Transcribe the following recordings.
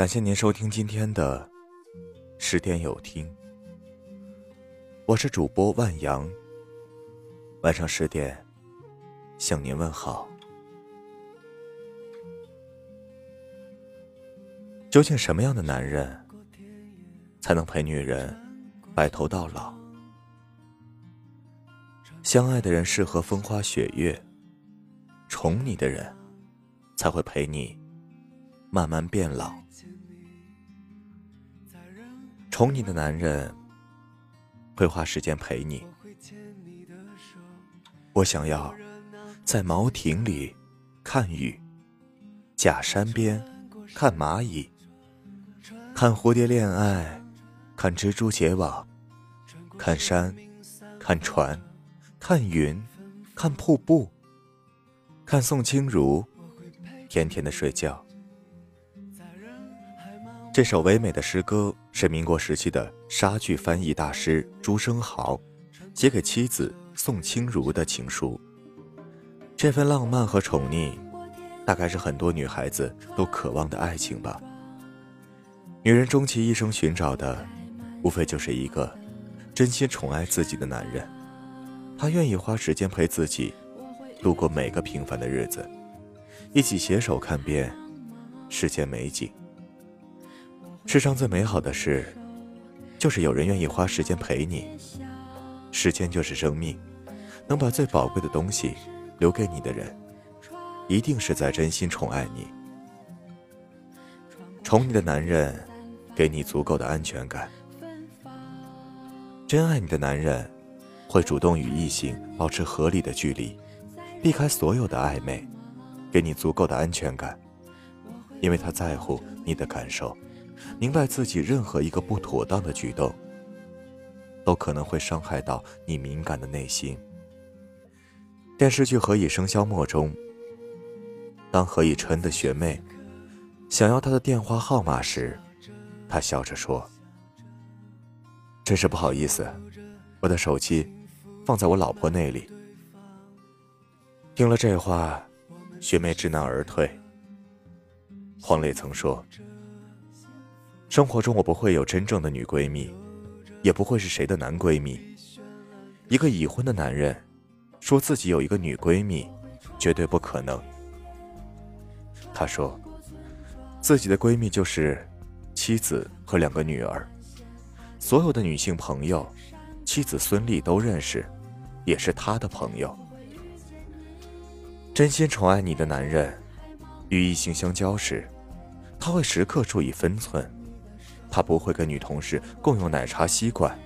感谢您收听今天的十点有听，我是主播万阳。晚上十点向您问好。究竟什么样的男人才能陪女人白头到老？相爱的人适合风花雪月，宠你的人才会陪你慢慢变老。宠你的男人会花时间陪你。我想要在茅亭里看雨，假山边看蚂蚁，看蝴蝶恋爱，看蜘蛛结网，看山，看船，看云，看瀑布，看宋清如甜甜的睡觉。这首唯美的诗歌是民国时期的莎剧翻译大师朱生豪写给妻子宋清如的情书。这份浪漫和宠溺，大概是很多女孩子都渴望的爱情吧。女人终其一生寻找的，无非就是一个真心宠爱自己的男人。他愿意花时间陪自己，度过每个平凡的日子，一起携手看遍世间美景。世上最美好的事，就是有人愿意花时间陪你。时间就是生命，能把最宝贵的东西留给你的人，一定是在真心宠爱你。宠你的男人，给你足够的安全感。真爱你的男人，会主动与异性保持合理的距离，避开所有的暧昧，给你足够的安全感，因为他在乎你的感受。明白自己任何一个不妥当的举动，都可能会伤害到你敏感的内心。电视剧《何以笙箫默》中，当何以琛的学妹想要他的电话号码时，他笑着说：“真是不好意思，我的手机放在我老婆那里。”听了这话，学妹知难而退。黄磊曾说。生活中，我不会有真正的女闺蜜，也不会是谁的男闺蜜。一个已婚的男人，说自己有一个女闺蜜，绝对不可能。他说，自己的闺蜜就是妻子和两个女儿，所有的女性朋友，妻子孙俪都认识，也是他的朋友。真心宠爱你的男人，与异性相交时，他会时刻注意分寸。他不会跟女同事共用奶茶吸管，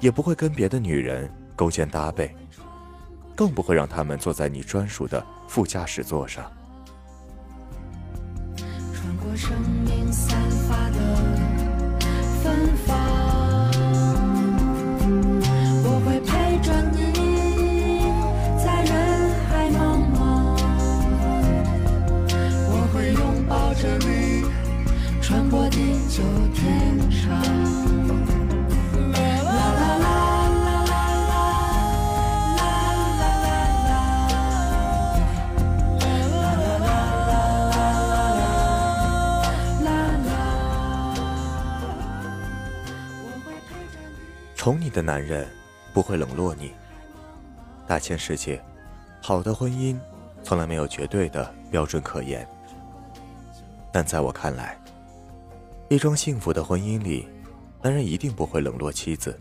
也不会跟别的女人勾肩搭背，更不会让他们坐在你专属的副驾驶座上。穿过生命宠你的男人不会冷落你。大千世界，好的婚姻从来没有绝对的标准可言。但在我看来，一桩幸福的婚姻里，男人一定不会冷落妻子，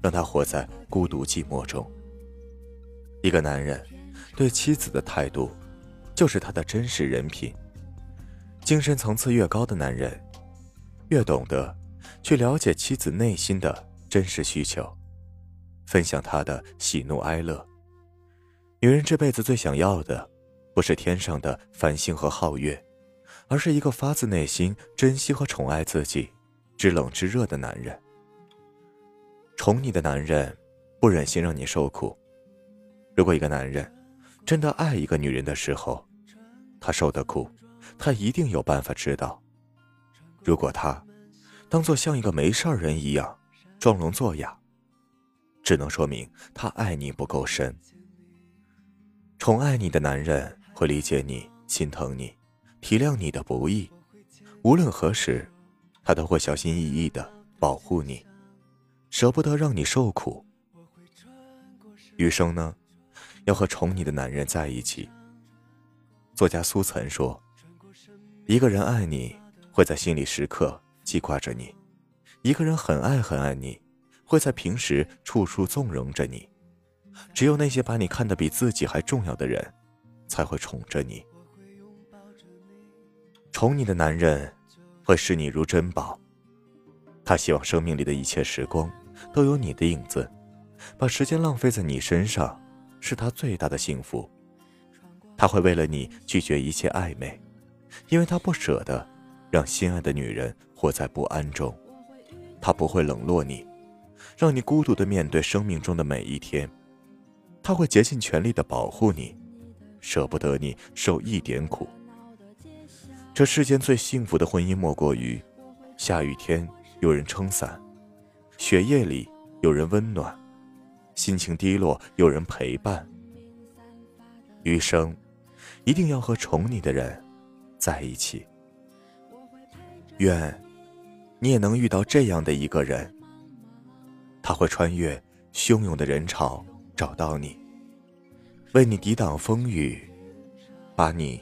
让她活在孤独寂寞中。一个男人对妻子的态度，就是他的真实人品。精神层次越高的男人，越懂得去了解妻子内心的真实需求，分享他的喜怒哀乐。女人这辈子最想要的，不是天上的繁星和皓月。而是一个发自内心珍惜和宠爱自己、知冷知热的男人。宠你的男人，不忍心让你受苦。如果一个男人真的爱一个女人的时候，他受的苦，他一定有办法知道。如果他当做像一个没事人一样装聋作哑，只能说明他爱你不够深。宠爱你的男人会理解你、心疼你。体谅你的不易，无论何时，他都会小心翼翼的保护你，舍不得让你受苦。余生呢，要和宠你的男人在一起。作家苏岑说：“一个人爱你，会在心里时刻记挂着你；一个人很爱很爱你，会在平时处处纵容着你。只有那些把你看得比自己还重要的人，才会宠着你。宠你的男人，会视你如珍宝。他希望生命里的一切时光，都有你的影子。”把时间浪费在你身上，是他最大的幸福。他会为了你拒绝一切暧昧，因为他不舍得让心爱的女人活在不安中。他不会冷落你，让你孤独的面对生命中的每一天。他会竭尽全力的保护你，舍不得你受一点苦。这世间最幸福的婚姻，莫过于下雨天有人撑伞，雪夜里有人温暖。心情低落，有人陪伴。余生，一定要和宠你的人在一起。愿你也能遇到这样的一个人。他会穿越汹涌的人潮找到你，为你抵挡风雨，把你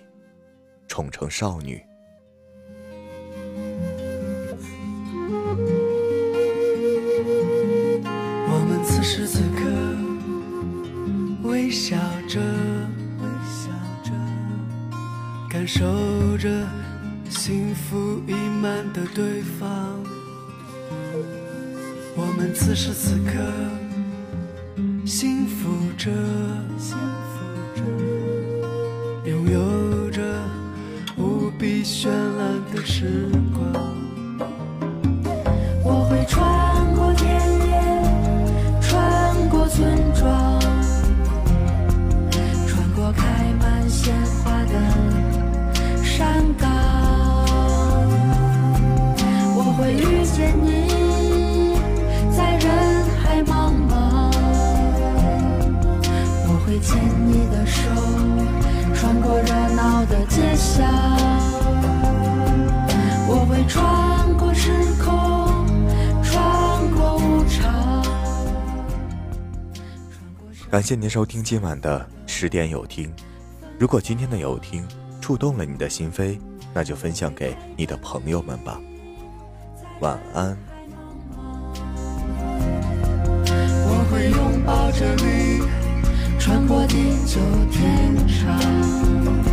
宠成少女。我们此时此刻。微笑着，微笑着，感受着幸福溢满的对方。我们此时此刻幸福着，幸福着，拥有着无比绚烂的时感谢您收听今晚的十点有听。如果今天的有听触动了你的心扉，那就分享给你的朋友们吧。晚安。我会拥抱着你，穿过地久天长。